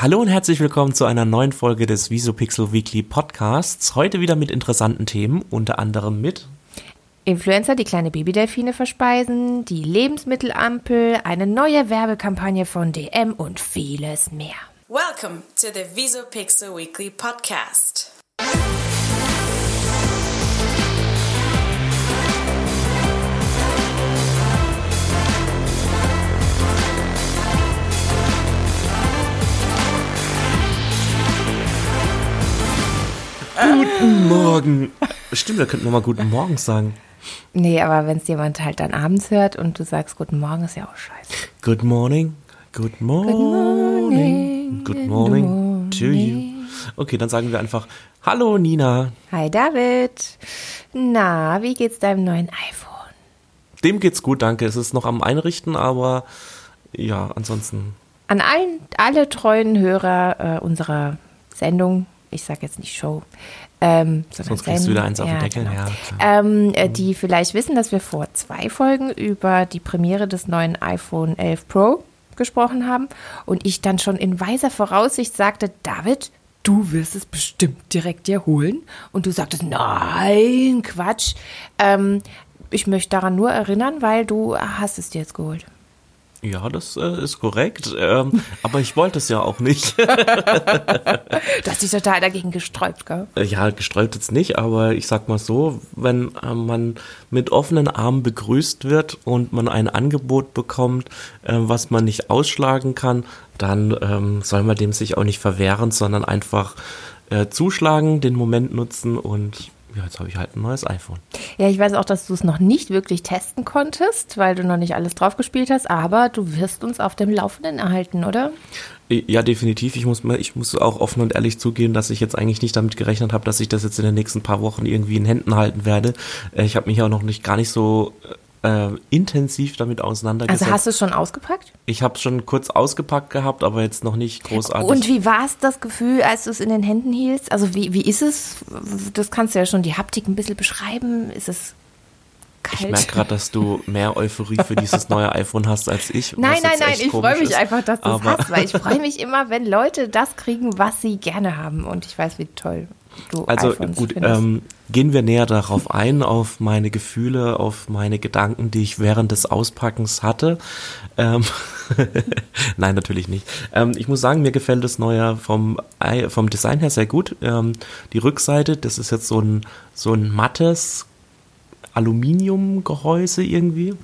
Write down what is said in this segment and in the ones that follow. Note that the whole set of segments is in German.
Hallo und herzlich willkommen zu einer neuen Folge des Visopixel Weekly Podcasts. Heute wieder mit interessanten Themen, unter anderem mit Influencer, die kleine Babydelfine verspeisen, die Lebensmittelampel, eine neue Werbekampagne von DM und vieles mehr. Welcome to the Visopixel Weekly Podcast. Guten Morgen. Stimmt, da könnten wir mal Guten Morgen sagen. Nee, aber wenn es jemand halt dann abends hört und du sagst Guten Morgen, ist ja auch scheiße. Good morning. Good morning. Good morning, to you. Okay, dann sagen wir einfach Hallo Nina. Hi David. Na, wie geht's deinem neuen iPhone? Dem geht's gut, danke. Es ist noch am Einrichten, aber ja, ansonsten. An allen, alle treuen Hörer äh, unserer Sendung, ich sag jetzt nicht Show, ähm, Sonst kriegst du wieder eins auf den ja, Deckel. genau. Ja, ähm, äh, die vielleicht wissen, dass wir vor zwei Folgen über die Premiere des neuen iPhone 11 Pro gesprochen haben und ich dann schon in weiser Voraussicht sagte, David, du wirst es bestimmt direkt dir holen. Und du sagtest, nein, Quatsch. Ähm, ich möchte daran nur erinnern, weil du hast es dir jetzt geholt. Ja, das äh, ist korrekt. Ähm, aber ich wollte es ja auch nicht. Du hast dich total dagegen gesträubt, gell? Äh, Ja, gesträubt jetzt nicht, aber ich sag mal so, wenn äh, man mit offenen Armen begrüßt wird und man ein Angebot bekommt, äh, was man nicht ausschlagen kann, dann ähm, soll man dem sich auch nicht verwehren, sondern einfach äh, zuschlagen, den Moment nutzen und ja, jetzt habe ich halt ein neues iPhone. Ja, ich weiß auch, dass du es noch nicht wirklich testen konntest, weil du noch nicht alles drauf gespielt hast, aber du wirst uns auf dem Laufenden erhalten, oder? Ja, definitiv. Ich muss, ich muss auch offen und ehrlich zugeben, dass ich jetzt eigentlich nicht damit gerechnet habe, dass ich das jetzt in den nächsten paar Wochen irgendwie in Händen halten werde. Äh, Ich habe mich auch noch nicht gar nicht so äh, intensiv damit auseinandergesetzt. Also hast du es schon ausgepackt? ich habe schon kurz ausgepackt gehabt, aber jetzt noch nicht großartig. Und wie war es das Gefühl, als du es in den Händen hielst? Also wie, wie ist es? Das kannst du ja schon die Haptik ein bisschen beschreiben. Ist es kalt? ich merke gerade, dass du mehr Euphorie für dieses neue iPhone hast als ich. Nein, nein, nein, ich freue mich ist. einfach, dass du es hast, weil ich freue mich immer, wenn Leute das kriegen, was sie gerne haben. Und ich weiß, wie toll du Also iPhones gut, ähm, gehen wir näher darauf ein, auf meine Gefühle, auf meine Gedanken, die ich während des Auspackens hatte. Ähm, Nein, natürlich nicht. Ähm, ich muss sagen, mir gefällt das neue vom, vom Design her sehr gut. Ähm, die Rückseite, das ist jetzt so ein, so ein mattes Aluminiumgehäuse irgendwie.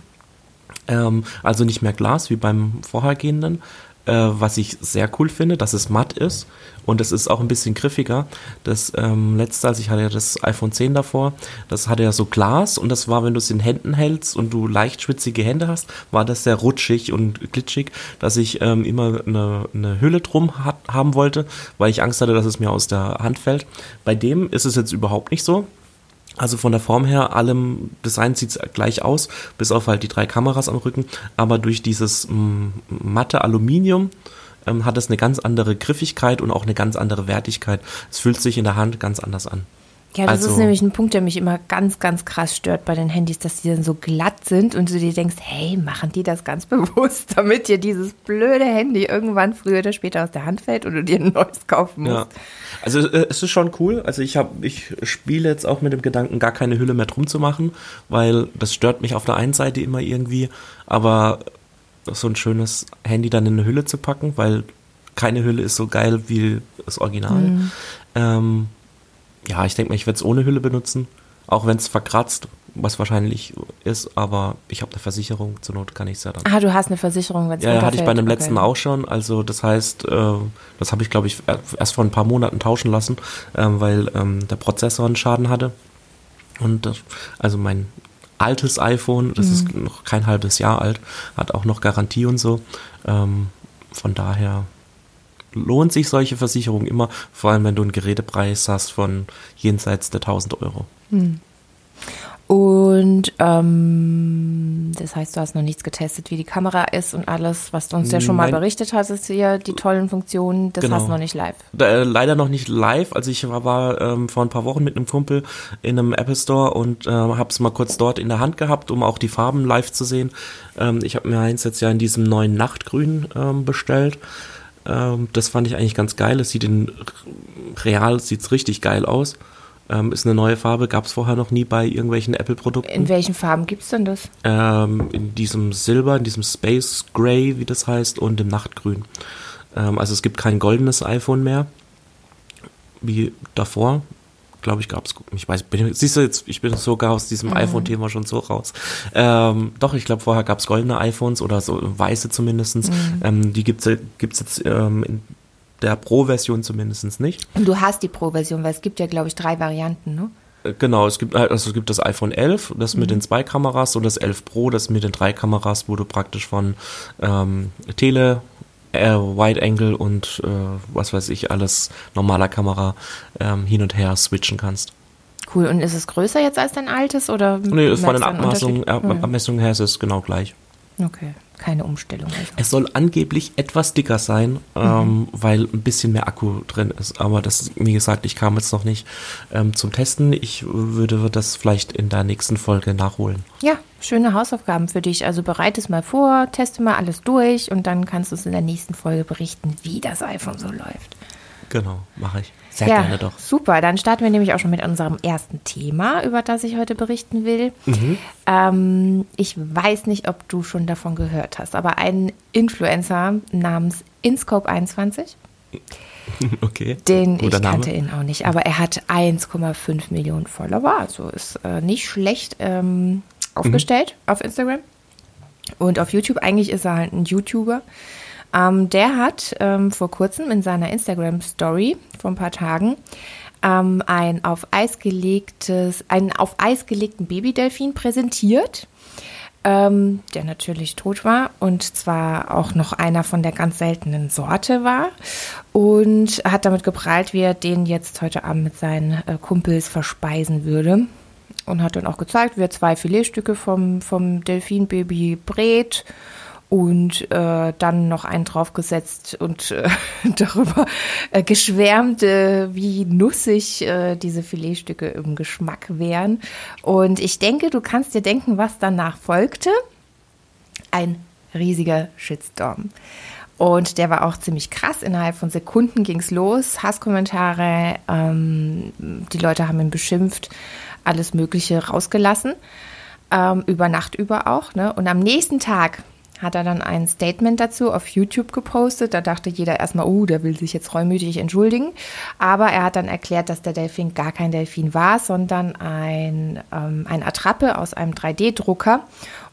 Ähm, also nicht mehr Glas wie beim vorhergehenden, äh, was ich sehr cool finde, dass es matt ist und es ist auch ein bisschen griffiger. Das ähm, letzte, als ich hatte ja das iPhone 10 davor, das hatte ja so Glas und das war, wenn du es in Händen hältst und du leicht schwitzige Hände hast, war das sehr rutschig und glitschig, dass ich ähm, immer eine, eine Hülle drum hat, haben wollte, weil ich Angst hatte, dass es mir aus der Hand fällt. Bei dem ist es jetzt überhaupt nicht so. Also von der Form her, allem Design sieht gleich aus, bis auf halt die drei Kameras am Rücken. Aber durch dieses mm, matte Aluminium ähm, hat es eine ganz andere Griffigkeit und auch eine ganz andere Wertigkeit. Es fühlt sich in der Hand ganz anders an. Ja, das Also- ist nämlich ein Punkt, der mich immer ganz, ganz krass stört bei den Handys, dass die dann so glatt sind und du dir denkst, hey, machen die das ganz bewusst, damit dir dieses blöde Handy irgendwann früher oder später aus der Hand fällt und du dir ein neues kaufen musst. Ja. Also äh, es ist schon cool. Also ich habe, ich spiele jetzt auch mit dem Gedanken, gar keine Hülle mehr drum zu machen, weil das stört mich auf der einen Seite immer irgendwie, aber so ein schönes Handy dann in eine Hülle zu packen, weil keine Hülle ist so geil wie das Original. Ähm, ja, ich denke mal, ich werde es ohne Hülle benutzen, auch wenn es verkratzt, was wahrscheinlich ist, aber ich habe eine Versicherung, zur Not kann ich es ja dann. Ah, du hast eine Versicherung, wenn es Ja, hatte ich bei dem runterfällt. letzten Okay. auch schon. Also das heißt, äh, das habe ich, glaube ich, erst vor ein paar Monaten tauschen lassen, ähm, weil ähm, der Prozessor einen Schaden hatte. Und das, also mein altes iPhone, das ist Mhm. noch kein halbes Jahr alt, hat auch noch Garantie und so. Ähm, von daher lohnt sich solche Versicherungen immer, vor allem wenn du einen Gerätepreis hast von jenseits der 1000 Euro. Und ähm, das heißt, du hast noch nichts getestet, wie die Kamera ist und alles, was du uns ja schon mal Nein. berichtet hast, ist hier die tollen Funktionen, das Genau. hast du noch nicht live. Da, äh, leider noch nicht live. Also ich war, war ähm, vor ein paar Wochen mit einem Kumpel in einem Apple Store und äh, habe es mal kurz dort in der Hand gehabt, um auch die Farben live zu sehen. Ähm, ich habe mir eins jetzt ja in diesem neuen Nachtgrün ähm, bestellt. Ähm, das fand ich eigentlich ganz geil. Es sieht in real sieht's richtig geil aus. Ähm, ist eine neue Farbe, gab es vorher noch nie bei irgendwelchen Apple-Produkten. In welchen Farben gibt's denn das? Ähm, in diesem Silber, in diesem Space Gray, wie das heißt, und im Nachtgrün. Ähm, also es gibt kein goldenes iPhone mehr, wie davor. Glaube ich, gab es. Ich weiß, bin, siehst du jetzt, ich bin sogar aus diesem iPhone-Thema schon so raus. Ähm, doch, ich glaube, vorher gab es goldene iPhones oder so weiße zumindestens. Ähm, die gibt's gibt's jetzt ähm, in der Pro-Version zumindest nicht. Und du hast die Pro-Version, weil es gibt ja, glaube ich, drei Varianten, ne? Äh, Genau, es gibt, also es gibt das iPhone 11, das mit den zwei Kameras und das 11 Pro, das mit den drei Kameras, wo du praktisch von ähm, Tele, äh, Wide Angle und äh, was weiß ich, alles normaler Kamera ähm, hin und her switchen kannst. Cool. Und ist es größer jetzt als dein altes oder? Nee, von den Abmaßungen? Ab Abmessungen her ist es genau gleich. Okay, keine Umstellung. Also. Es soll angeblich etwas dicker sein, ähm, weil ein bisschen mehr Akku drin ist. Aber das, wie gesagt, ich kam jetzt noch nicht ähm, zum Testen. Ich würde das vielleicht in der nächsten Folge nachholen. Ja, schöne Hausaufgaben für dich. Also bereite es mal vor, teste mal alles durch und dann kannst du es in der nächsten Folge berichten, wie das iPhone so läuft. Genau, mache ich. Sehr ja, gerne doch. super. Dann starten wir nämlich auch schon mit unserem ersten Thema, über das ich heute berichten will. Ähm, ich weiß nicht, ob du schon davon gehört hast, aber ein Influencer namens InScope21, Okay. den Guter ich kannte Name. ihn auch nicht, aber er hat 1,5 Millionen Follower, also ist äh, nicht schlecht ähm, aufgestellt auf Instagram. Und auf YouTube, eigentlich ist er halt ein YouTuber. Ähm, der hat ähm, vor kurzem in seiner Instagram-Story vor ein paar Tagen ähm, ein auf Eis gelegtes, einen auf Eis gelegten Babydelfin präsentiert, ähm, der natürlich tot war und zwar auch noch einer von der ganz seltenen Sorte war und hat damit geprahlt, wie er den jetzt heute Abend mit seinen äh, Kumpels verspeisen würde und hat dann auch gezeigt, wie er zwei Filetstücke vom, vom Delfinbaby brät und äh, dann noch einen draufgesetzt und äh, darüber äh, geschwärmt, äh, wie nussig äh, diese Filetstücke im Geschmack wären. Und ich denke, du kannst dir denken, was danach folgte. Ein riesiger Shitstorm. Und der war auch ziemlich krass. Innerhalb von Sekunden ging's los. Hasskommentare, ähm, die Leute haben ihn beschimpft, alles Mögliche rausgelassen. Ähm, über Nacht über auch. Ne? Und am nächsten Tag hat er dann ein Statement dazu auf YouTube gepostet. Da dachte jeder erstmal, oh, der will sich jetzt reumütig entschuldigen. Aber er hat dann erklärt, dass der Delfin gar kein Delfin war, sondern ein, ähm, ein Attrappe aus einem 3D-Drucker.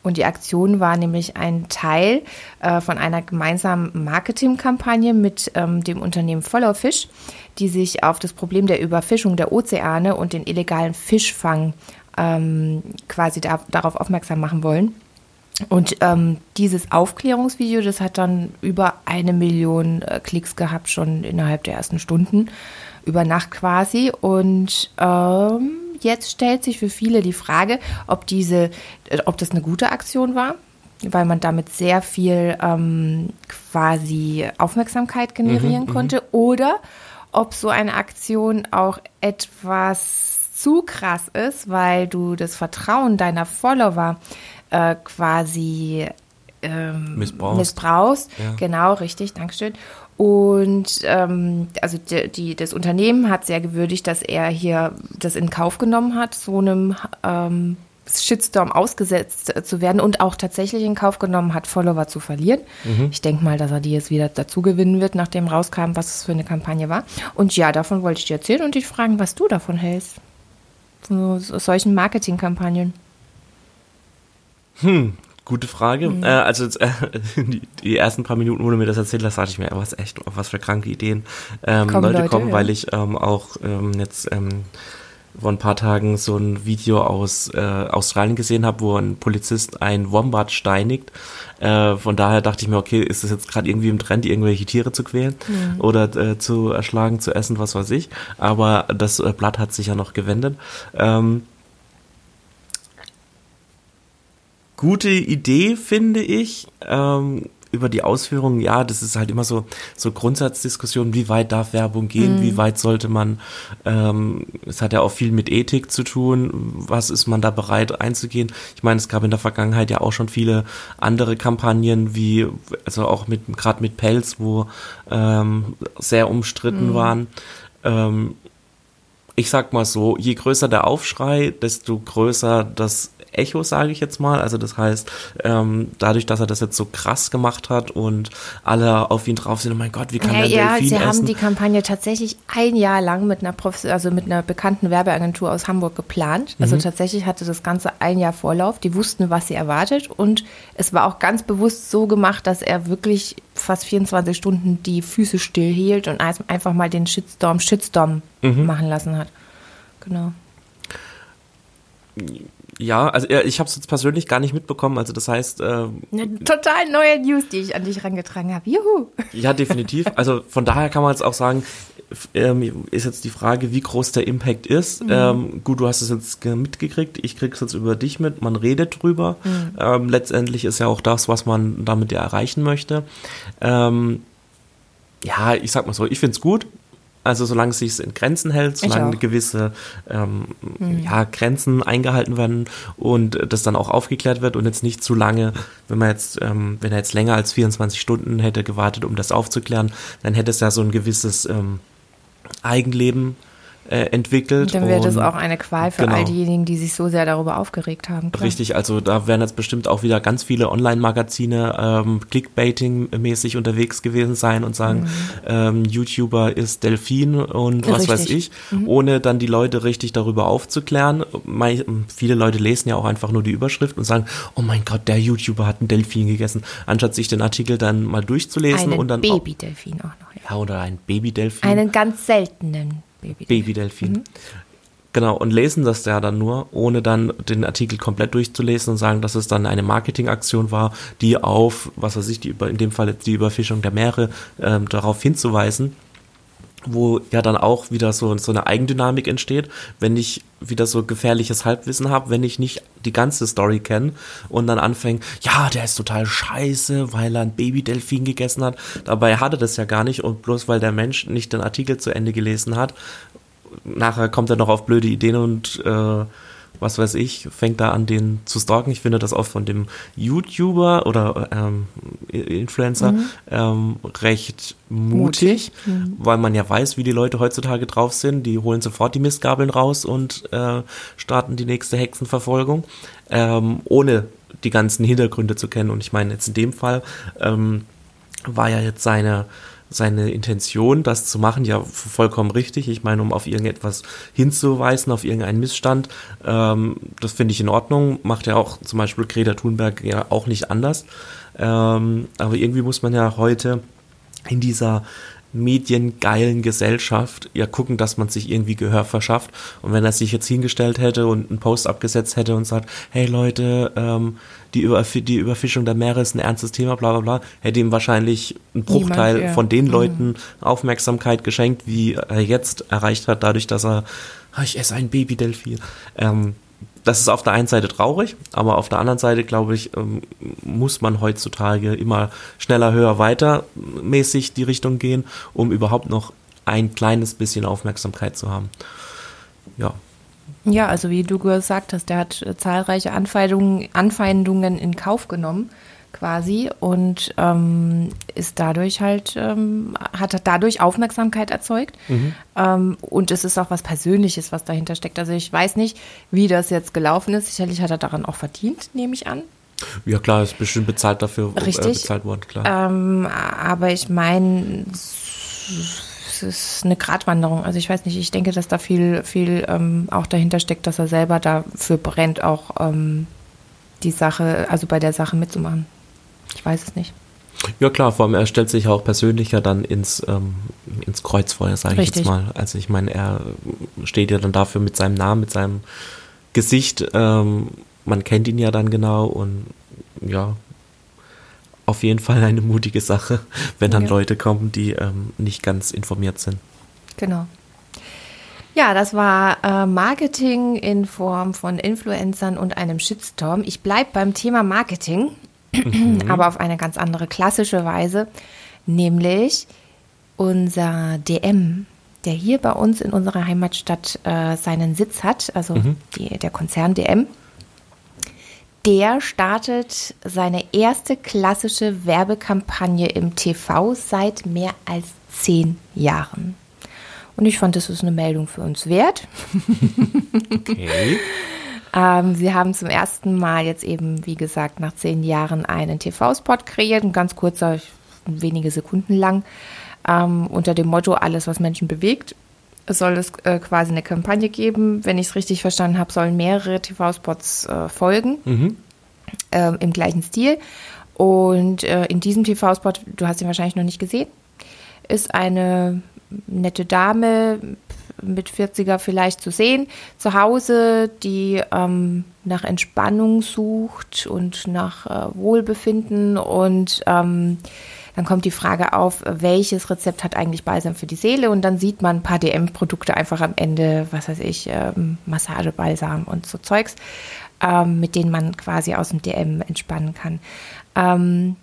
Und die Aktion war nämlich ein Teil äh, von einer gemeinsamen Marketingkampagne mit ähm, dem Unternehmen Follow Fish, die sich auf das Problem der Überfischung der Ozeane und den illegalen Fischfang ähm, quasi da, darauf aufmerksam machen wollen. Und ähm, dieses Aufklärungsvideo, das hat dann über eine Million äh, Klicks gehabt, schon innerhalb der ersten Stunden, über Nacht quasi. Und ähm, jetzt stellt sich für viele die Frage, ob diese, äh, ob das eine gute Aktion war, weil man damit sehr viel ähm, quasi Aufmerksamkeit generieren konnte, oder ob so eine Aktion auch etwas zu krass ist, weil du das Vertrauen deiner Follower äh, quasi ähm, Missbrauchst. missbrauchst. Ja. Genau, richtig, Dankeschön. Und ähm, also die, die, das Unternehmen hat sehr gewürdigt, dass er hier das in Kauf genommen hat, so einem ähm, Shitstorm ausgesetzt äh, zu werden und auch tatsächlich in Kauf genommen hat, Follower zu verlieren. Ich denke mal, dass er die jetzt wieder dazu gewinnen wird, nachdem rauskam, was es für eine Kampagne war. Und ja, davon wollte ich dir erzählen und dich fragen, was du davon hältst. Von so, solchen Marketingkampagnen. Gute Frage. Mhm. Äh, also jetzt, äh, die, die ersten paar Minuten, wo du mir das erzählt hast, dachte ich mir, was echt, auf was für kranke Ideen ähm, Kommen Leute, Leute, kommen, ja. weil ich ähm, auch ähm, jetzt ähm, vor ein paar Tagen so ein Video aus äh, Australien gesehen habe, wo ein Polizist ein Wombat steinigt. Äh, von daher dachte ich mir, okay, ist das jetzt gerade irgendwie im Trend, irgendwelche Tiere zu quälen Mhm. oder äh, zu erschlagen, zu essen, was weiß ich. Aber das äh, Blatt hat sich ja noch gewendet. Ähm, gute Idee, finde ich. Ähm, über die Ausführungen, ja, das ist halt immer so, so Grundsatzdiskussion, wie weit darf Werbung gehen, Mhm. wie weit sollte man, ähm, es hat ja auch viel mit Ethik zu tun, was ist man da bereit einzugehen. Ich meine, es gab in der Vergangenheit ja auch schon viele andere Kampagnen, wie, also auch mit, gerade mit Pelz, wo ähm, sehr umstritten Mhm. waren. Ähm, ich sag mal so, je größer der Aufschrei, desto größer das Echo, sage ich jetzt mal. Also das heißt, ähm, dadurch, dass er das jetzt so krass gemacht hat und alle auf ihn drauf sind, oh mein Gott, wie kann Ja, der ja, Delfin sie essen? haben die Kampagne tatsächlich ein Jahr lang mit einer Prof also mit einer bekannten Werbeagentur aus Hamburg geplant. Also Mhm. tatsächlich hatte das Ganze ein Jahr Vorlauf. Die wussten, was sie erwartet und es war auch ganz bewusst so gemacht, dass er wirklich fast 24 Stunden die Füße stillhielt und einfach mal den Shitstorm Shitstorm Mhm. machen lassen hat. Genau. Ja, also ich habe es jetzt persönlich gar nicht mitbekommen. Also das heißt, äh, Eine total neue News, die ich an dich rangetragen habe. Juhu! ja, definitiv. Also von daher kann man jetzt auch sagen, ähm, ist jetzt die Frage, wie groß der Impact ist. Ähm, gut, du hast es jetzt ge- mitgekriegt, ich krieg's jetzt über dich mit, man redet drüber. Ähm, letztendlich ist ja auch das, was man damit ja erreichen möchte. Ähm, ja, ich sag mal so, ich find's gut. Also solange es sich in Grenzen hält, solange gewisse ähm, ja, Grenzen eingehalten werden und das dann auch aufgeklärt wird und jetzt nicht zu lange, wenn man jetzt, ähm, wenn er jetzt länger als 24 Stunden hätte gewartet, um das aufzuklären, dann hätte es ja so ein gewisses ähm, Eigenleben äh, entwickelt. Dann wäre das auch eine Qual für genau. all diejenigen, die sich so sehr darüber aufgeregt haben. Klar. Richtig, also da wären jetzt bestimmt auch wieder ganz viele Online-Magazine ähm, Clickbaiting-mäßig unterwegs gewesen sein und sagen, ähm, YouTuber ist Delfin und was weiß Richtig. ich, ohne dann die Leute richtig darüber aufzuklären. Mei- viele Leute lesen ja auch einfach nur die Überschrift und sagen, oh mein Gott, der YouTuber hat einen Delfin gegessen, anstatt sich den Artikel dann mal durchzulesen Einen und dann auch, Babydelfin auch noch. Ja. ja, oder ein Babydelfin. Einen ganz seltenen Babydelfin. Babydelfin. Genau, und lesen das ja dann nur, ohne dann den Artikel komplett durchzulesen und sagen, dass es dann eine Marketingaktion war, die auf, was weiß ich, die über, in dem Fall die Überfischung der Meere, ähm, darauf hinzuweisen, wo ja dann auch wieder so, so eine Eigendynamik entsteht, wenn ich wieder so gefährliches Halbwissen habe, wenn ich nicht die ganze Story kenne und dann anfänge, ja, der ist total scheiße, weil er ein Babydelfin gegessen hat. Dabei hat er das ja gar nicht und bloß weil der Mensch nicht den Artikel zu Ende gelesen hat, nachher kommt er noch auf blöde Ideen und äh, was weiß ich, fängt da an, den zu stalken. Ich finde das auch von dem YouTuber oder ähm, Influencer ähm, recht mutig, weil man ja weiß, wie die Leute heutzutage drauf sind. Die holen sofort die Mistgabeln raus und äh, starten die nächste Hexenverfolgung, ähm, ohne die ganzen Hintergründe zu kennen. Und ich meine, jetzt in dem Fall ähm, war ja jetzt seine, seine Intention, das zu machen, ja vollkommen richtig. Ich meine, um auf irgendetwas hinzuweisen, auf irgendeinen Missstand, ähm, das finde ich in Ordnung. Macht ja auch zum Beispiel Greta Thunberg ja auch nicht anders. Ähm, aber irgendwie muss man ja heute in dieser mediengeilen Gesellschaft ja gucken, dass man sich irgendwie Gehör verschafft. Und wenn er sich jetzt hingestellt hätte und einen Post abgesetzt hätte und sagt, hey Leute, ähm, die, Überf die Überfischung der Meere ist ein ernstes Thema, bla bla bla, hätte ihm wahrscheinlich ein Bruchteil Niemand, ja. von den Leuten Aufmerksamkeit geschenkt, wie er jetzt erreicht hat, dadurch, dass er, "Ah, ich esse ein Babydelfin. Ähm, das ist auf der einen Seite traurig, aber auf der anderen Seite, glaube ich, ähm, muss man heutzutage immer schneller, höher, weiter mäßig die Richtung gehen, um überhaupt noch ein kleines bisschen Aufmerksamkeit zu haben. Ja, Ja, also wie du gesagt hast, der hat äh, zahlreiche Anfeindungen, Anfeindungen in Kauf genommen, quasi, und ähm, ist dadurch halt, ähm, hat dadurch Aufmerksamkeit erzeugt. Ähm, und es ist auch was Persönliches, was dahinter steckt. Also ich weiß nicht, wie das jetzt gelaufen ist. Sicherlich hat er daran auch verdient, nehme ich an. ja klar, ist bestimmt bezahlt dafür äh, Richtig. bezahlt worden, klar. Ähm, aber ich meine, es ist eine Gratwanderung. Also ich weiß nicht, ich denke, dass da viel, viel ähm, auch dahinter steckt, dass er selber dafür brennt, auch ähm, die Sache, also bei der Sache mitzumachen. Ich weiß es nicht. Ja klar, vor allem er stellt sich auch persönlich ja dann ins, ähm, ins Kreuzfeuer, sage ich jetzt mal. Also ich meine, er steht ja dann dafür mit seinem Namen, mit seinem Gesicht. Ähm, man kennt ihn ja dann genau und ja, auf jeden Fall eine mutige Sache, wenn dann Ja. Leute kommen, die ähm, nicht ganz informiert sind. Genau. Ja, das war äh, Marketing in Form von Influencern und einem Shitstorm. Ich bleibe beim Thema Marketing. aber auf eine ganz andere klassische Weise, nämlich unser DM, der hier bei uns in unserer Heimatstadt äh, seinen Sitz hat, also die, der Konzern DM. Der startet seine erste klassische Werbekampagne im TV seit mehr als zehn Jahren. Und ich fand, das ist eine Meldung für uns wert. Okay. Ähm, sie haben zum ersten Mal jetzt eben, wie gesagt, nach zehn Jahren einen TV-Spot kreiert, ein ganz kurzer, wenige Sekunden lang, ähm, unter dem Motto Alles, was Menschen bewegt. Soll es äh, quasi eine Kampagne geben. Wenn ich es richtig verstanden habe, sollen mehrere TV-Spots äh, folgen ähm, im gleichen Stil. Und äh, in diesem TV-Spot, du hast ihn wahrscheinlich noch nicht gesehen, ist eine nette Dame mit 40er vielleicht zu sehen, zu Hause, die ähm, nach Entspannung sucht und nach äh, Wohlbefinden. Und ähm, dann kommt die Frage auf, welches Rezept hat eigentlich Balsam für die Seele? Und dann sieht man ein paar DM-Produkte einfach am Ende, was weiß ich, ähm, Massagebalsam und so Zeugs, ähm, mit denen man quasi aus dem DM entspannen kann. Ähm,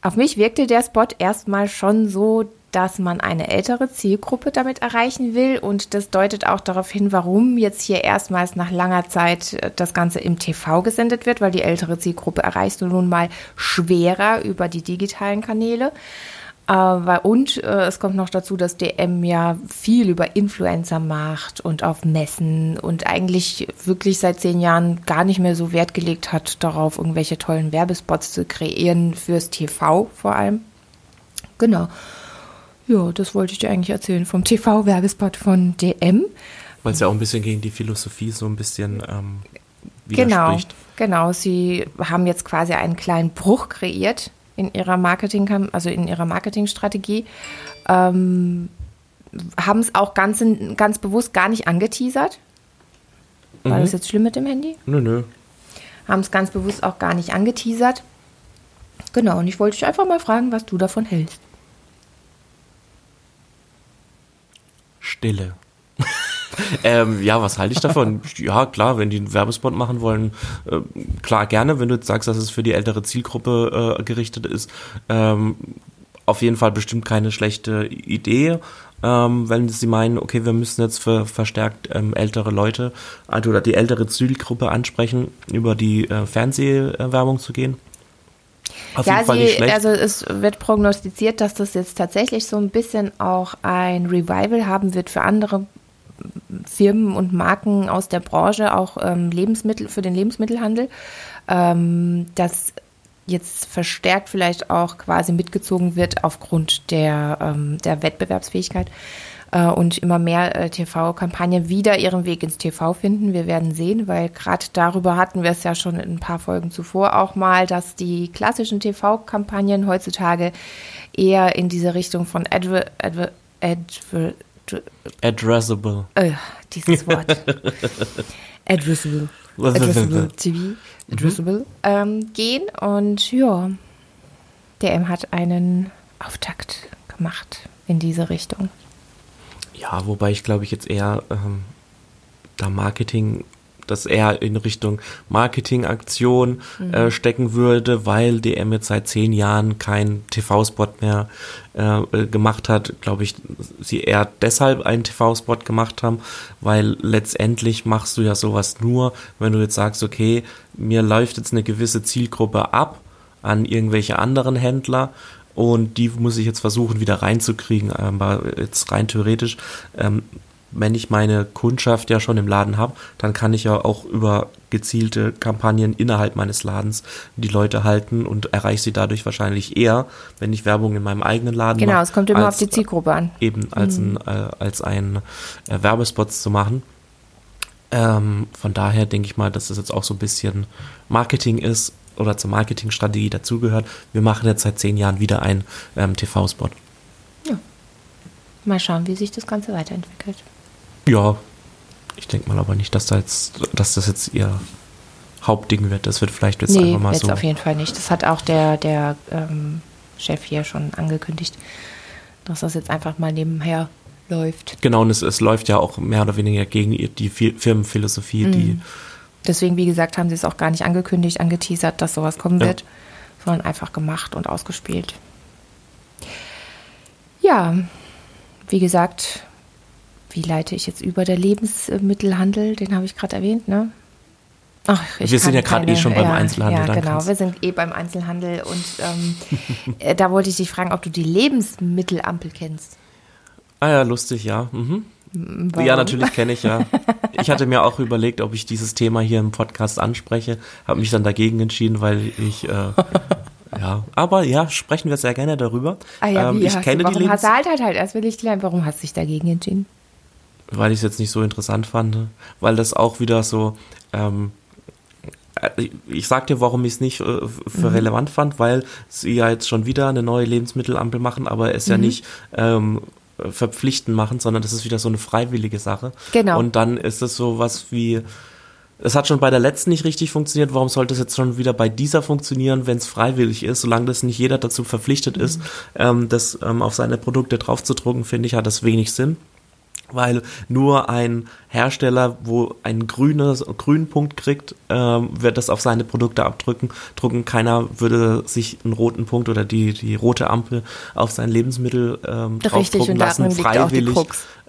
auf mich wirkte der Spot erstmal schon so, dass man eine ältere Zielgruppe damit erreichen will. Und das deutet auch darauf hin, warum jetzt hier erstmals nach langer Zeit äh, das Ganze im TV gesendet wird, weil die ältere Zielgruppe erreichst du nun mal schwerer über die digitalen Kanäle. Äh, und äh, es kommt noch dazu, dass DM ja viel über Influencer macht und auf Messen und eigentlich wirklich seit zehn Jahren gar nicht mehr so Wert gelegt hat, darauf irgendwelche tollen Werbespots zu kreieren, fürs TV vor allem. Genau. Ja, das wollte ich dir eigentlich erzählen vom TV-Werbespot von DM. Weil es ja auch ein bisschen gegen die Philosophie so ein bisschen ähm, Genau, widerspricht. genau. Sie haben jetzt quasi einen kleinen Bruch kreiert in ihrer Marketing, also in ihrer Marketingstrategie. Ähm, haben es auch ganz, ganz bewusst gar nicht angeteasert. War das jetzt schlimm mit dem Handy? Nö, nö. Haben es ganz bewusst auch gar nicht angeteasert. Genau, und ich wollte dich einfach mal fragen, was du davon hältst. Stille. ähm, ja, was halte ich davon? ja, klar, wenn die einen Werbespot machen wollen, äh, klar, gerne, wenn du jetzt sagst, dass es für die ältere Zielgruppe äh, gerichtet ist. Ähm, auf jeden Fall bestimmt keine schlechte Idee, ähm, wenn sie meinen, okay, wir müssen jetzt für verstärkt ähm, ältere Leute also, oder die ältere Zielgruppe ansprechen, über die äh, Fernsehwerbung zu gehen. Auf ja, jeden Fall nicht sie, schlecht. also es wird prognostiziert, dass das jetzt tatsächlich so ein bisschen auch ein Revival haben wird für andere Firmen und Marken aus der Branche, auch ähm, Lebensmittel für den Lebensmittelhandel, ähm, dass jetzt verstärkt vielleicht auch quasi mitgezogen wird aufgrund der, ähm, der Wettbewerbsfähigkeit äh, und immer mehr äh, TV-Kampagnen wieder ihren Weg ins TV finden. Wir werden sehen, weil gerade darüber hatten wir es ja schon in ein paar Folgen zuvor auch mal, dass die klassischen TV-Kampagnen heutzutage eher in diese Richtung von Adver, Adver, Adver, Addressable. äh, dieses Wort. Addressable. Addressable TV. Addressable. Ähm, gehen und ja, der M hat einen Auftakt gemacht in diese Richtung. Ja, wobei ich glaube ich jetzt eher ähm, da Marketing, das eher in Richtung Marketingaktion äh, stecken würde, weil DM jetzt seit zehn Jahren keinen TV-Spot mehr äh, äh, gemacht hat, glaube ich, sie eher deshalb einen TV-Spot gemacht haben, weil letztendlich machst du ja sowas nur, wenn du jetzt sagst, okay, mir läuft jetzt eine gewisse Zielgruppe ab an irgendwelche anderen Händler und die muss ich jetzt versuchen wieder reinzukriegen, aber jetzt rein theoretisch, ähm, wenn ich meine Kundschaft ja schon im Laden habe, dann kann ich ja auch über gezielte Kampagnen innerhalb meines Ladens die Leute halten und erreiche sie dadurch wahrscheinlich eher, wenn ich Werbung in meinem eigenen Laden Genau, mache. es kommt immer als- auf die Zielgruppe an. Eben als ein, äh, als ein äh, Werbespots zu machen. Ähm, von daher denke ich mal, dass das jetzt auch so ein bisschen Marketing ist oder zur Marketingstrategie dazugehört. Wir machen jetzt seit zehn Jahren wieder einen ähm, TV-Spot. Mal schauen, wie sich das Ganze weiterentwickelt. Ja, ich denke mal aber nicht, dass, da jetzt, dass das jetzt ihr Hauptding wird. Das wird vielleicht jetzt nee, einfach mal jetzt so. auf jeden Fall nicht. Das hat auch der, der ähm, Chef hier schon angekündigt, dass das jetzt einfach mal nebenher läuft. Genau, und es, es läuft ja auch mehr oder weniger gegen die Fi- Firmenphilosophie, die Deswegen, wie gesagt, haben sie es auch gar nicht angekündigt, angeteasert, dass sowas kommen Ja. wird, sondern einfach gemacht und ausgespielt. Ja, wie gesagt, wie leite ich jetzt über der Lebensmittelhandel, den habe ich gerade erwähnt, ne? Ach, Wir sind ja gerade eh schon beim Einzelhandel, Ja, genau, wir sind eh beim Einzelhandel und ähm, äh, da wollte ich dich fragen, ob du die Lebensmittelampel kennst. Ah ja, lustig, ja. Mhm. Warum? Ja, natürlich kenne ich ja. Ich hatte mir auch überlegt, ob ich dieses Thema hier im Podcast anspreche, habe mich dann dagegen entschieden, weil ich äh, ja, aber ja, sprechen wir sehr gerne darüber. Ah ja, ähm, ich hast kenne du, die warum hast Lebens du halt, halt, halt, erst will ich klären, warum hast du dich dagegen entschieden? weil ich es jetzt nicht so interessant fand, weil das auch wieder so ähm, äh, ich sag dir, warum ich es nicht äh, für relevant fand, weil sie ja jetzt schon wieder eine neue Lebensmittelampel machen, aber es ja nicht ähm, verpflichtend machen, sondern das ist wieder so eine freiwillige Sache. Genau. Und dann ist es so was wie, es hat schon bei der letzten nicht richtig funktioniert, warum sollte es jetzt schon wieder bei dieser funktionieren, wenn es freiwillig ist, solange das nicht jeder dazu verpflichtet ist, ähm, das ähm, auf seine Produkte draufzudrucken, finde ich, hat das wenig Sinn weil nur ein Hersteller, wo ein grünes, grünen Punkt kriegt, ähm, wird das auf seine Produkte abdrücken. Drucken. Keiner würde sich einen roten Punkt oder die, die rote Ampel auf sein Lebensmittel ähm, Richtig, draufdrucken lassen, freiwillig.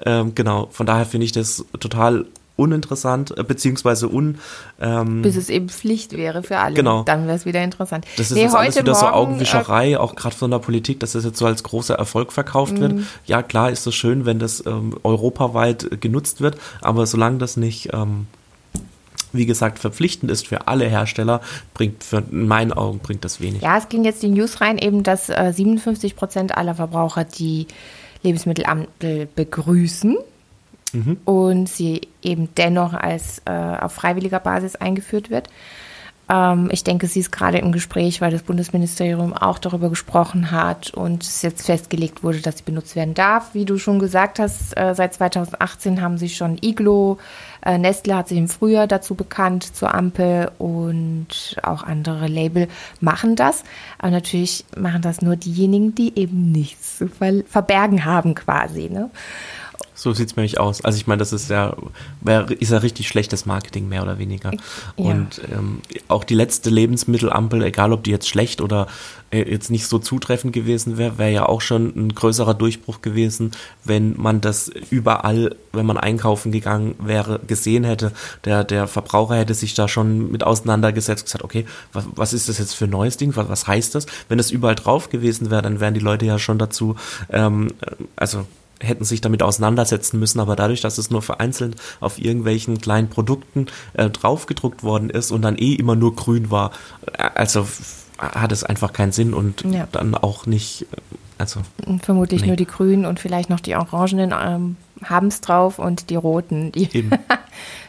Ähm, genau, von daher finde ich das total uninteressant, äh, beziehungsweise un, ähm, Bis es eben Pflicht wäre für alle. Genau. Dann wäre es wieder interessant. das ist Nee, jetzt alles wieder so Morgen, Augenwischerei, auch gerade von der Politik, dass das jetzt so als großer Erfolg verkauft Mhm. wird. Ja, klar ist es schön, wenn das ähm, europaweit äh, genutzt wird, aber solange das nicht, ähm, wie gesagt, verpflichtend ist für alle Hersteller, bringt für, in meinen Augen bringt das wenig. Äh, ja, es ging jetzt die News rein, eben, dass äh, 57 Prozent aller Verbraucher die Lebensmittelampel begrüßen Mhm. und sie eben dennoch als äh, auf freiwilliger Basis eingeführt wird. Ähm, ich denke, sie ist gerade im Gespräch, weil das Bundesministerium auch darüber gesprochen hat und es jetzt festgelegt wurde, dass sie benutzt werden darf. Wie du schon gesagt hast, äh, seit 2018 haben sie schon Iglo, äh, Nestle hat sich im Frühjahr dazu bekannt zur Ampel und auch andere Label machen das. Aber natürlich machen das nur diejenigen, die eben nichts zu ver verbergen haben quasi. Ne? So sieht's nämlich aus. Also ich meine, das ist ja, ist ja richtig schlechtes Marketing, mehr oder weniger. Ja. Und ähm, auch die letzte Lebensmittelampel, egal ob die jetzt schlecht oder äh, jetzt nicht so zutreffend gewesen wäre, wäre ja auch schon ein größerer Durchbruch gewesen, wenn man das überall, wenn man einkaufen gegangen wäre, gesehen hätte. Der, der Verbraucher hätte sich da schon mit auseinandergesetzt und gesagt, okay, was, was ist das jetzt für ein neues Ding? Was, was heißt das? Wenn das überall drauf gewesen wäre, dann wären die Leute ja schon dazu, ähm, also hätten sich damit auseinandersetzen müssen, aber dadurch, dass es nur vereinzelt auf irgendwelchen kleinen Produkten äh, draufgedruckt worden ist und dann eh immer nur grün war, äh, also hat es einfach keinen Sinn und Ja. dann auch nicht, äh, also Vermutlich Nee. nur die grünen und vielleicht noch die orangenen ähm, haben es drauf und die roten, die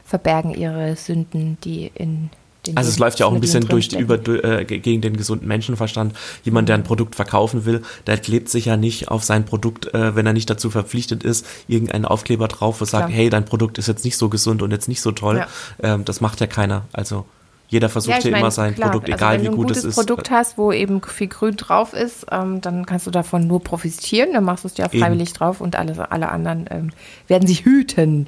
verbergen ihre Sünden, die in Also es läuft ja auch ein bisschen durch über du- äh, ge- gegen den gesunden Menschenverstand. Jemand, der ein Produkt verkaufen will, der klebt sich ja nicht auf sein Produkt, äh, wenn er nicht dazu verpflichtet ist, irgendeinen Aufkleber drauf, wo sagt, Klar. hey, dein Produkt ist jetzt nicht so gesund und jetzt nicht so toll. Ja. Ähm, das macht ja keiner. Also jeder versucht Ja, ja, ich mein, immer sein klar, Produkt, also egal wenn wie du ein gut gutes es ist. Produkt hast, wo eben viel Grün drauf ist, ähm, dann kannst du davon nur profitieren. Dann machst du es dir auch Eben. freiwillig drauf und alle, alle anderen ähm, werden sich hüten,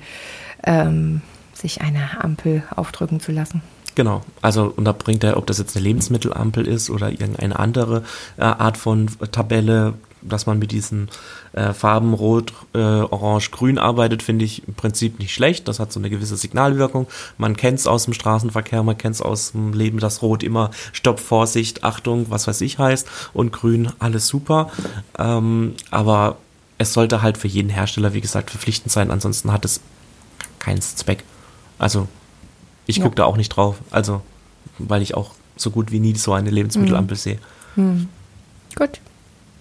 ähm, sich eine Ampel aufdrücken zu lassen. Genau, also und da bringt er, ob das jetzt eine Lebensmittelampel ist oder irgendeine andere äh, Art von Tabelle, dass man mit diesen äh, Farben Rot, äh, Orange, Grün arbeitet, finde ich im Prinzip nicht schlecht. Das hat so eine gewisse Signalwirkung. Man kennt es aus dem Straßenverkehr, man kennt es aus dem Leben, dass Rot immer Stopp, Vorsicht, Achtung, was weiß ich heißt und Grün alles super. Ähm, aber es sollte halt für jeden Hersteller, wie gesagt, verpflichtend sein. Ansonsten hat es keinen Zweck. Also ich Ja. gucke da auch nicht drauf. Also, weil ich auch so gut wie nie so eine Lebensmittelampel sehe. Gut,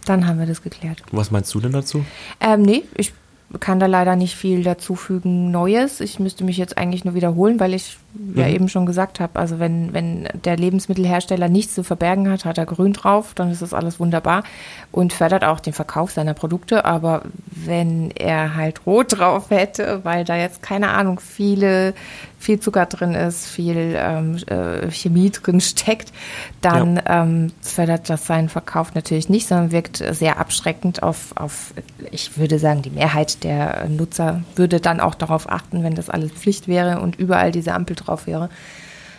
dann haben wir das geklärt. Was meinst du denn dazu? Ähm, nee, ich kann da leider nicht viel dazufügen Neues. Ich müsste mich jetzt eigentlich nur wiederholen, weil ich ja Mhm. eben schon gesagt habe, also wenn, wenn der Lebensmittelhersteller nichts zu verbergen hat, hat er grün drauf, dann ist das alles wunderbar und fördert auch den Verkauf seiner Produkte. Aber wenn er halt rot drauf hätte, weil da jetzt, keine Ahnung, viele, viel Zucker drin ist, viel ähm, äh, Chemie drin steckt, dann ja. ähm, fördert das seinen Verkauf natürlich nicht, sondern wirkt sehr abschreckend auf, auf, ich würde sagen, die Mehrheit der Nutzer würde dann auch darauf achten, wenn das alles Pflicht wäre und überall diese Ampel drauf wäre.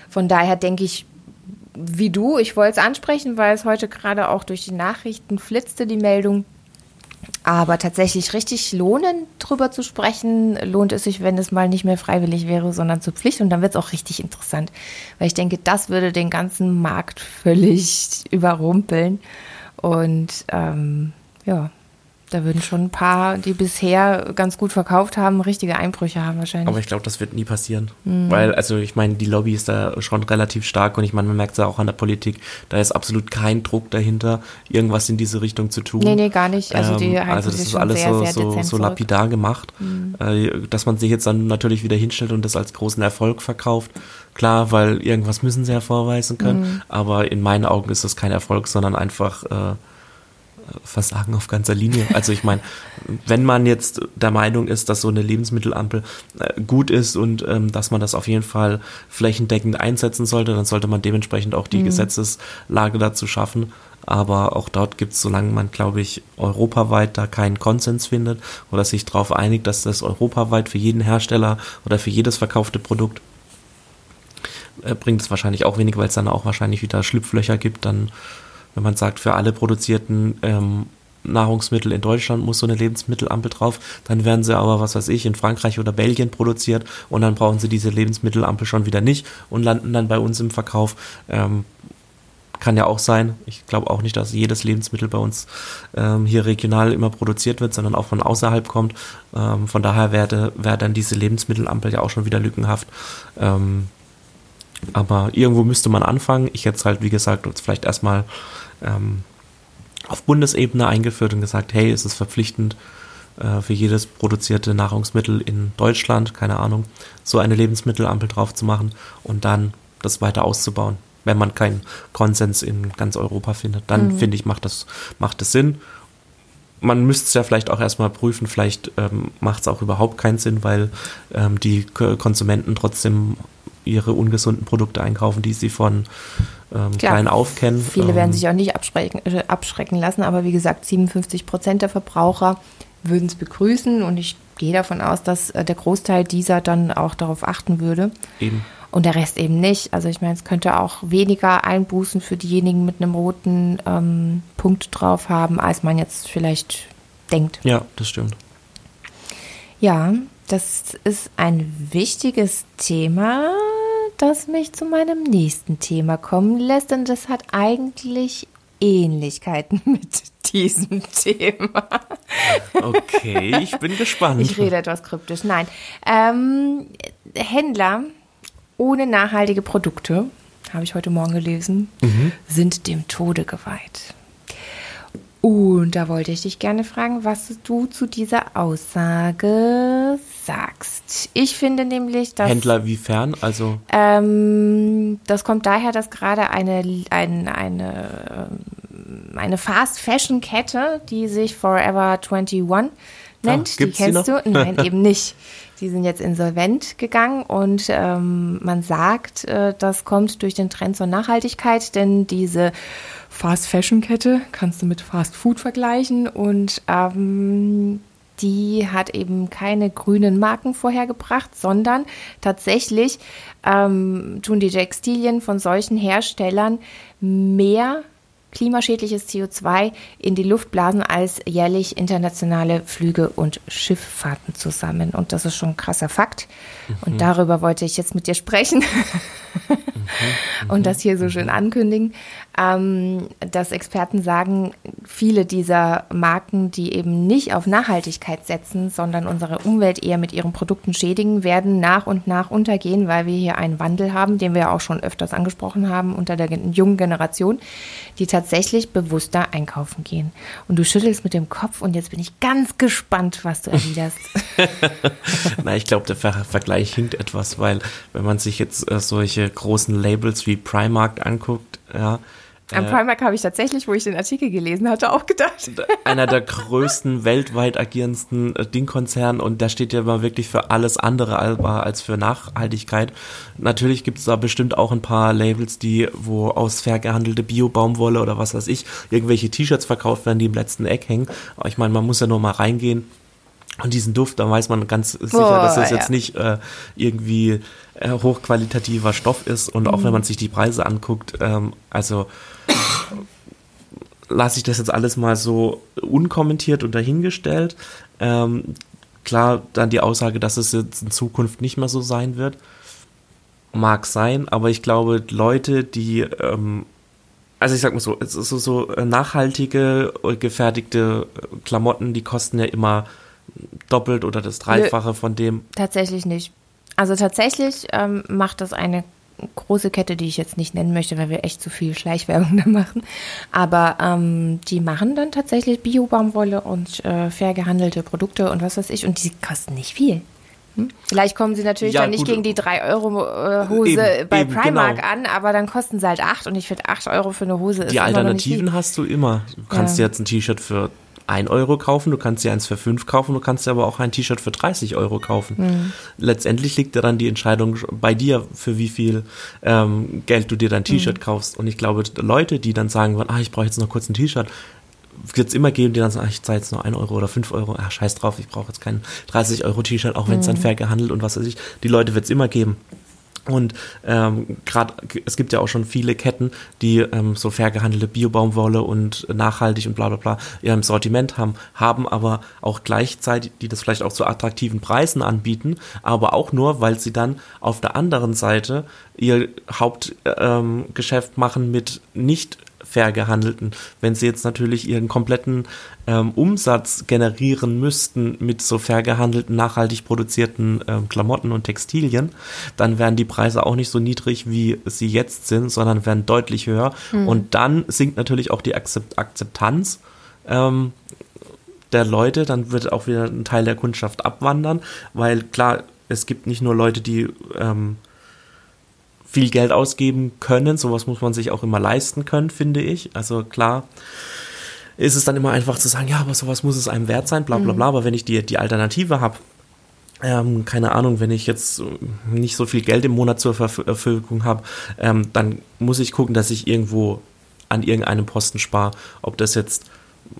Von daher denke ich, wie du, ich wollte es ansprechen, weil es heute gerade auch durch die Nachrichten flitzte, die Meldung. Aber tatsächlich richtig lohnen, drüber zu sprechen, lohnt es sich, wenn es mal nicht mehr freiwillig wäre, sondern zur Pflicht. Und dann wird es auch richtig interessant. Weil ich denke, das würde den ganzen Markt völlig überrumpeln. Und ähm, ja, da würden schon ein paar, die bisher ganz gut verkauft haben, richtige Einbrüche haben wahrscheinlich. Aber ich glaube, das wird nie passieren. Mhm. Weil, also ich meine, die Lobby ist da schon relativ stark und ich meine, man merkt es ja auch an der Politik, da ist absolut kein Druck dahinter, irgendwas in diese Richtung zu tun. Nee, nee, gar nicht. Also, die ähm, also das ist alles sehr, so, sehr so, so lapidar gemacht, mhm. äh, dass man sich jetzt dann natürlich wieder hinstellt und das als großen Erfolg verkauft. Klar, weil irgendwas müssen sie ja vorweisen können, mhm. aber in meinen Augen ist das kein Erfolg, sondern einfach äh, Versagen auf ganzer Linie. Also ich meine, wenn man jetzt der Meinung ist, dass so eine Lebensmittelampel äh, gut ist und ähm, dass man das auf jeden Fall flächendeckend einsetzen sollte, dann sollte man dementsprechend auch die mhm. Gesetzeslage dazu schaffen. Aber auch dort gibt es, solange man, glaube ich, europaweit da keinen Konsens findet oder sich darauf einigt, dass das europaweit für jeden Hersteller oder für jedes verkaufte Produkt äh, bringt es wahrscheinlich auch wenig, weil es dann auch wahrscheinlich wieder Schlupflöcher gibt, dann wenn man sagt, für alle produzierten ähm, Nahrungsmittel in Deutschland muss so eine Lebensmittelampel drauf, dann werden sie aber, was weiß ich, in Frankreich oder Belgien produziert und dann brauchen sie diese Lebensmittelampel schon wieder nicht und landen dann bei uns im Verkauf. Ähm, kann ja auch sein. Ich glaube auch nicht, dass jedes Lebensmittel bei uns ähm, hier regional immer produziert wird, sondern auch von außerhalb kommt. Ähm, von daher wäre wär dann diese Lebensmittelampel ja auch schon wieder lückenhaft. Ähm, aber irgendwo müsste man anfangen. Ich hätte es halt, wie gesagt, vielleicht erstmal ähm, auf Bundesebene eingeführt und gesagt, hey, es ist verpflichtend äh, für jedes produzierte Nahrungsmittel in Deutschland, keine Ahnung, so eine Lebensmittelampel drauf zu machen und dann das weiter auszubauen. Wenn man keinen Konsens in ganz Europa findet, dann mhm. finde ich, macht das, macht das Sinn. Man müsste es ja vielleicht auch erstmal prüfen, vielleicht ähm, macht es auch überhaupt keinen Sinn, weil ähm, die Konsumenten trotzdem ihre ungesunden Produkte einkaufen, die sie von ähm, Klar, klein auf kennen. Viele ähm, werden sich auch nicht abschrecken, äh, abschrecken lassen, aber wie gesagt, 57 Prozent der Verbraucher würden es begrüßen und ich gehe davon aus, dass äh, der Großteil dieser dann auch darauf achten würde. Eben. Und der Rest eben nicht. Also ich meine, es könnte auch weniger Einbußen für diejenigen mit einem roten ähm, Punkt drauf haben, als man jetzt vielleicht denkt. Ja, das stimmt. Ja, das ist ein wichtiges Thema, das mich zu meinem nächsten Thema kommen lässt. Und das hat eigentlich Ähnlichkeiten mit diesem Thema. Okay, ich bin gespannt. Ich rede etwas kryptisch. Nein. Ähm, Händler ohne nachhaltige Produkte, habe ich heute Morgen gelesen, mhm. sind dem Tode geweiht. Und da wollte ich dich gerne fragen, was du zu dieser Aussage sagst. Ich finde nämlich, dass. Händler wiefern? Also. Ähm, das kommt daher, dass gerade eine, ein, eine, ähm, eine Fast-Fashion-Kette, die sich Forever 21 nennt, ah, die kennst du? Nein, eben nicht. Die sind jetzt insolvent gegangen und ähm, man sagt, äh, das kommt durch den Trend zur Nachhaltigkeit, denn diese Fast Fashion Kette kannst du mit Fast Food vergleichen und ähm, die hat eben keine grünen Marken vorhergebracht, sondern tatsächlich ähm, tun die Textilien von solchen Herstellern mehr klimaschädliches CO2 in die Luft blasen als jährlich internationale Flüge und Schifffahrten zusammen. Und das ist schon ein krasser Fakt. Mhm. Und darüber wollte ich jetzt mit dir sprechen mhm. und das hier so schön mhm. ankündigen, ähm, dass Experten sagen, viele dieser Marken, die eben nicht auf Nachhaltigkeit setzen, sondern unsere Umwelt eher mit ihren Produkten schädigen, werden nach und nach untergehen, weil wir hier einen Wandel haben, den wir auch schon öfters angesprochen haben unter der jungen Generation, die tatsächlich bewusster einkaufen gehen. Und du schüttelst mit dem Kopf und jetzt bin ich ganz gespannt, was du erwiderst. Na, ich glaube, der Ver Vergleich hinkt etwas, weil wenn man sich jetzt äh, solche großen Labels wie Primark anguckt, ja, Am Primark habe ich tatsächlich, wo ich den Artikel gelesen hatte, auch gedacht. einer der größten weltweit agierendsten äh, Dingkonzerne und der steht ja immer wirklich für alles andere als für Nachhaltigkeit. Natürlich gibt es da bestimmt auch ein paar Labels, die, wo aus fair gehandelte Bio-Baumwolle oder was weiß ich, irgendwelche T-Shirts verkauft werden, die im letzten Eck hängen. Aber ich meine, man muss ja nur mal reingehen. Und diesen Duft, da weiß man ganz sicher, Boah, dass es ja. jetzt nicht äh, irgendwie äh, hochqualitativer Stoff ist. Und auch wenn man sich die Preise anguckt, ähm, also lasse ich das jetzt alles mal so unkommentiert und dahingestellt. Ähm, klar, dann die Aussage, dass es jetzt in Zukunft nicht mehr so sein wird, mag sein, aber ich glaube, Leute, die, ähm, also ich sag mal so, es ist so, so äh, nachhaltige, äh, gefertigte äh, Klamotten, die kosten ja immer doppelt oder das Dreifache von dem. Tatsächlich nicht. Also tatsächlich ähm, macht das eine große Kette, die ich jetzt nicht nennen möchte, weil wir echt zu viel Schleichwerbung da machen. Aber ähm, die machen dann tatsächlich Bio-Baumwolle und äh, fair gehandelte Produkte und was weiß ich. Und die kosten nicht viel. Hm? Vielleicht kommen sie natürlich Ja, dann nicht gut. gegen die 3-Euro-Hose Eben, bei eben, Primark genau. an, aber dann kosten sie halt 8 und ich finde 8 Euro für eine Hose ist Die Alternativen hast du immer. Du kannst Ja. dir jetzt ein T-Shirt für 1 Euro kaufen, du kannst dir eins für 5 kaufen, du kannst dir aber auch ein T-Shirt für 30 Euro kaufen. Mhm. Letztendlich liegt ja dann die Entscheidung bei dir, für wie viel ähm, Geld du dir dein T-Shirt Mhm. kaufst. Und ich glaube, Leute, die dann sagen, ah, ich brauche jetzt noch kurz ein T-Shirt, wird es immer geben, die dann sagen, ach, ich zahle jetzt nur 1 Euro oder 5 Euro, ach, scheiß drauf, ich brauche jetzt kein 30 Euro T-Shirt, auch wenn es dann Mhm. fair gehandelt und was weiß ich. Die Leute wird es immer geben. Und ähm, gerade, es gibt ja auch schon viele Ketten, die ähm, so fair gehandelte Biobaumwolle und nachhaltig und bla bla bla ja, im Sortiment haben, haben aber auch gleichzeitig, die das vielleicht auch zu attraktiven Preisen anbieten, aber auch nur, weil sie dann auf der anderen Seite ihr Hauptgeschäft ähm, Geschäft machen mit nicht fair gehandelten. Wenn sie jetzt natürlich ihren kompletten ähm, Umsatz generieren müssten mit so fair gehandelten, nachhaltig produzierten ähm, Klamotten und Textilien, dann wären die Preise auch nicht so niedrig, wie sie jetzt sind, sondern wären deutlich höher. Und dann sinkt natürlich auch die Akzept Akzeptanz ähm, der Leute, dann wird auch wieder ein Teil der Kundschaft abwandern, weil klar, es gibt nicht nur Leute, die ähm, viel Geld ausgeben können, sowas muss man sich auch immer leisten können, finde ich. Also klar ist es dann immer einfach zu sagen, ja, aber sowas muss es einem wert sein, bla bla bla, aber wenn ich die, die Alternative habe, ähm, keine Ahnung, wenn ich jetzt nicht so viel Geld im Monat zur Verf- Verfügung habe, ähm, dann muss ich gucken, dass ich irgendwo an irgendeinem Posten spare. Ob das jetzt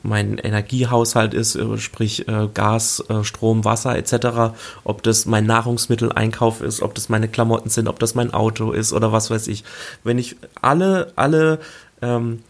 mein Energiehaushalt ist, äh, sprich äh, Gas, äh, Strom, Wasser etc., ob das mein Nahrungsmitteleinkauf ist, ob das meine Klamotten sind, ob das mein Auto ist oder was weiß ich. Wenn ich alle, alle ähm,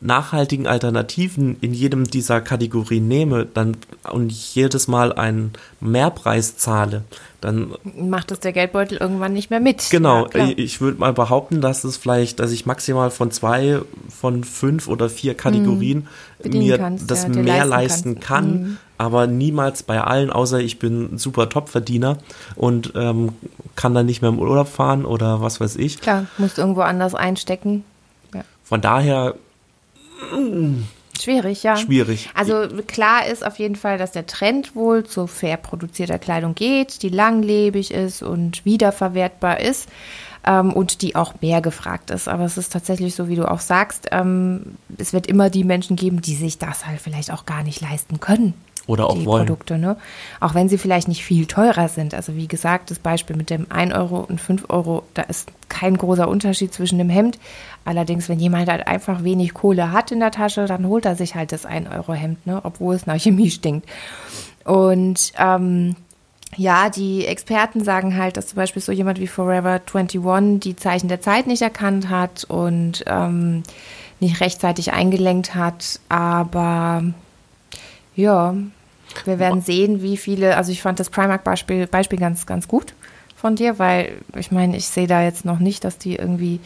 nachhaltigen Alternativen in jedem dieser Kategorien nehme dann und jedes Mal einen Mehrpreis zahle, dann Macht es der Geldbeutel irgendwann nicht mehr mit. Genau, Ja, ich, würde mal behaupten, dass es vielleicht, dass ich maximal von zwei, von fünf oder vier Kategorien Mhm. Mir kannst, das ja, mehr leisten kannst. kann, Mhm. aber niemals bei allen, außer ich bin ein super Topverdiener und ähm, kann dann nicht mehr im Urlaub fahren oder was weiß ich. Klar, musst irgendwo anders einstecken. Ja. Von daher Schwierig, ja. schwierig. Also klar ist auf jeden Fall, dass der Trend wohl zu fair produzierter Kleidung geht, die langlebig ist und wiederverwertbar ist ähm, und die auch mehr gefragt ist. Aber es ist tatsächlich so, wie du auch sagst, ähm, es wird immer die Menschen geben, die sich das halt vielleicht auch gar nicht leisten können. Oder auch die wollen. Produkte, ne? Auch wenn sie vielleicht nicht viel teurer sind. Also wie gesagt, das Beispiel mit dem 1 Euro und 5 Euro, da ist kein großer Unterschied zwischen dem Hemd. Allerdings, wenn jemand halt einfach wenig Kohle hat in der Tasche, dann holt er sich halt das 1 Euro Hemd, ne? Obwohl es nach Chemie stinkt. Und ähm, ja, die Experten sagen halt, dass zum Beispiel so jemand wie Forever 21 die Zeichen der Zeit nicht erkannt hat und ähm, nicht rechtzeitig eingelenkt hat. Aber ja, wir werden sehen, wie viele, also ich fand das Primark-Beispiel Beispiel ganz, ganz gut von dir, weil ich meine, ich sehe da jetzt noch nicht, dass die irgendwie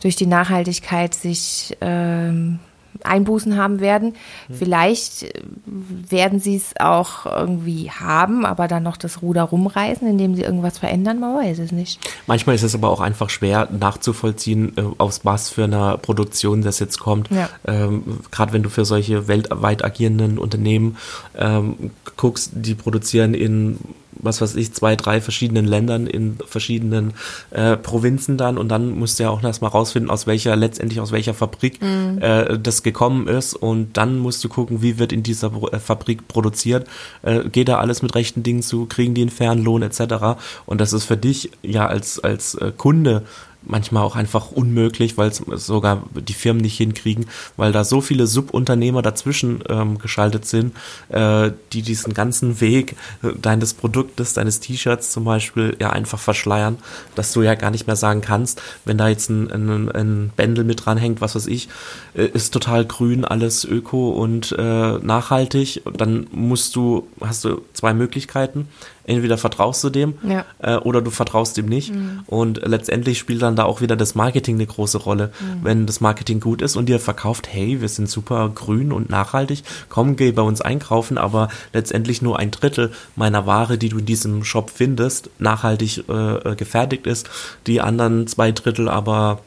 durch die Nachhaltigkeit sich ähm, Einbußen haben werden. Vielleicht äh, werden sie es auch irgendwie haben, aber dann noch das Ruder rumreißen, indem sie irgendwas verändern, man weiß es nicht. Manchmal ist es aber auch einfach schwer nachzuvollziehen, äh, aus was für einer Produktion das jetzt kommt. Ja. Ähm, Gerade wenn du für solche weltweit agierenden Unternehmen ähm, guckst, die produzieren in was weiß ich, zwei, drei verschiedenen Ländern in verschiedenen äh, Provinzen dann und dann musst du ja auch erstmal rausfinden, aus welcher, letztendlich aus welcher Fabrik Mhm. äh, das gekommen ist und dann musst du gucken, wie wird in dieser äh, Fabrik produziert, äh, geht da alles mit rechten Dingen zu, kriegen die einen fairen Lohn etc. Und das ist für dich ja als, als äh, Kunde manchmal auch einfach unmöglich, weil es sogar die Firmen nicht hinkriegen, weil da so viele Subunternehmer dazwischen ähm, geschaltet sind, äh, die diesen ganzen Weg äh, deines Produktes, deines T-Shirts zum Beispiel, ja einfach verschleiern, dass du ja gar nicht mehr sagen kannst, wenn da jetzt ein, ein, ein Bändel mit dranhängt, was weiß ich, äh, ist total grün, alles öko und äh, nachhaltig, dann musst du, hast du zwei Möglichkeiten. Entweder vertraust du dem Ja. äh, oder du vertraust ihm nicht. Und letztendlich spielt dann da auch wieder das Marketing eine große Rolle. Wenn das Marketing gut ist und dir verkauft, hey, wir sind super grün und nachhaltig, komm, geh bei uns einkaufen, aber letztendlich nur ein Drittel meiner Ware, die du in diesem Shop findest, nachhaltig äh, äh, gefertigt ist, die anderen zwei Drittel aber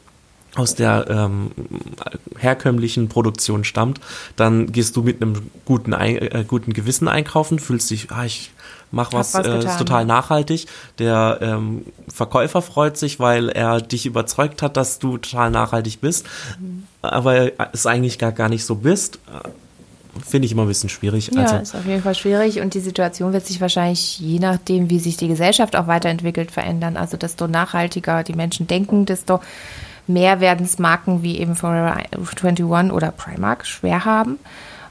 aus der ähm, herkömmlichen Produktion stammt, dann gehst du mit einem guten, äh, guten Gewissen einkaufen, fühlst dich, ah, ich mach was, was äh, ist total nachhaltig. Der ähm, Verkäufer freut sich, weil er dich überzeugt hat, dass du total nachhaltig bist, aber es eigentlich gar, gar nicht so bist. Finde ich immer ein bisschen schwierig. Ja, also, ist auf jeden Fall schwierig und die Situation wird sich wahrscheinlich je nachdem, wie sich die Gesellschaft auch weiterentwickelt, verändern. Also desto nachhaltiger die Menschen denken, desto mehr werden es Marken wie eben Forever 21 oder Primark schwer haben.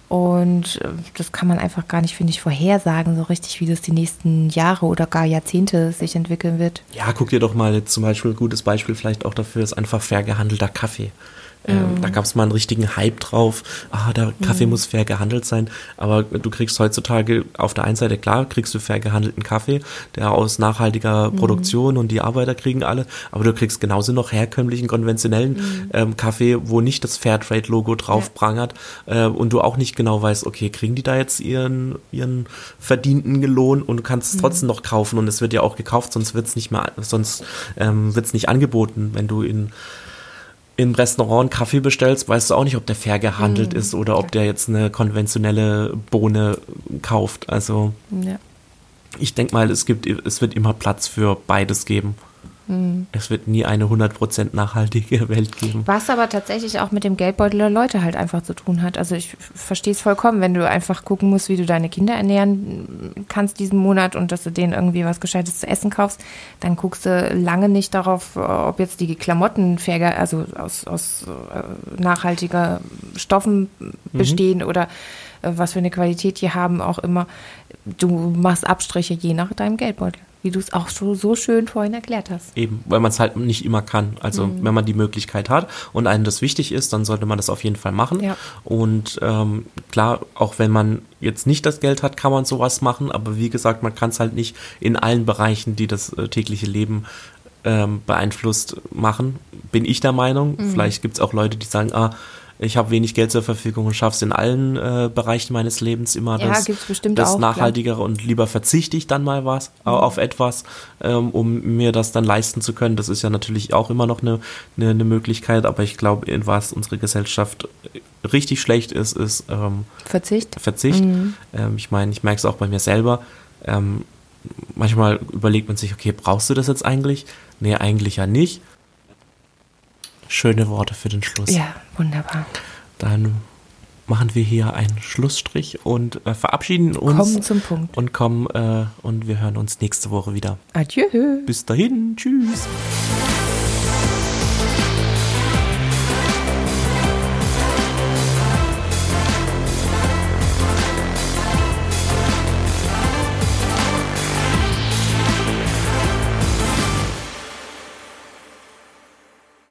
Und äh, das kann man einfach gar nicht, finde ich, vorhersagen, so richtig, wie das die nächsten Jahre oder gar Jahrzehnte sich entwickeln wird. Ja, guck dir doch mal jetzt zum Beispiel, gutes Beispiel vielleicht auch dafür ist einfach fair gehandelter Kaffee. Ähm, Da gab es mal einen richtigen Hype drauf. Ah, der Kaffee muss fair gehandelt sein. Aber du kriegst heutzutage auf der einen Seite, klar, kriegst du fair gehandelten Kaffee, der aus nachhaltiger Produktion und die Arbeiter kriegen alle. Aber du kriegst genauso noch herkömmlichen, konventionellen ähm, Kaffee, wo nicht das Fairtrade-Logo drauf prangert äh, und du auch nicht genau weißt, okay, kriegen die da jetzt ihren, ihren verdienten Lohn und du kannst es trotzdem noch kaufen. Und es wird ja auch gekauft, sonst wird es nicht mehr, sonst ähm, wird es nicht angeboten, wenn du in im Restaurant einen Kaffee bestellst, weißt du auch nicht, ob der fair gehandelt ist oder ob der jetzt eine konventionelle Bohne kauft. Also Ja. ich denke mal, es gibt, es wird immer Platz für beides geben. Es wird nie eine 100% nachhaltige Welt geben. Was aber tatsächlich auch mit dem Geldbeutel der Leute halt einfach zu tun hat. Also ich verstehe es vollkommen, wenn du einfach gucken musst, wie du deine Kinder ernähren kannst diesen Monat und dass du denen irgendwie was Gescheites zu essen kaufst, dann guckst du lange nicht darauf, ob jetzt die Klamotten fair, also aus, aus äh, nachhaltiger Stoffen bestehen oder äh, was für eine Qualität die haben, auch immer. Du machst Abstriche je nach deinem Geldbeutel, wie du es auch so, so schön vorhin erklärt hast. Eben, weil man es halt nicht immer kann. Also wenn man die Möglichkeit hat und einem das wichtig ist, dann sollte man das auf jeden Fall machen. Ja. Und ähm, klar, auch wenn man jetzt nicht das Geld hat, kann man sowas machen. Aber wie gesagt, man kann es halt nicht in allen Bereichen, die das äh, tägliche Leben ähm, beeinflusst, machen. Bin ich der Meinung. Vielleicht gibt es auch Leute, die sagen, ah, ich habe wenig Geld zur Verfügung und schaff's in allen äh, Bereichen meines Lebens immer Ja, das, das auch, klar. nachhaltigere und lieber verzichte ich dann mal was äh, auf etwas, ähm, um mir das dann leisten zu können. Das ist ja natürlich auch immer noch eine, eine, eine Möglichkeit, aber ich glaube, in was unsere Gesellschaft richtig schlecht ist, ist ähm, Verzicht. Verzicht. Ähm, ich meine, ich merke es auch bei mir selber. Ähm, manchmal überlegt man sich, okay, brauchst du das jetzt eigentlich? Nee, eigentlich ja nicht. Schöne Worte für den Schluss. Ja, wunderbar. Dann machen wir hier einen Schlussstrich und äh, verabschieden uns. Kommen zum Punkt. Und kommen äh, und wir hören uns nächste Woche wieder. Adieu. Bis dahin, tschüss.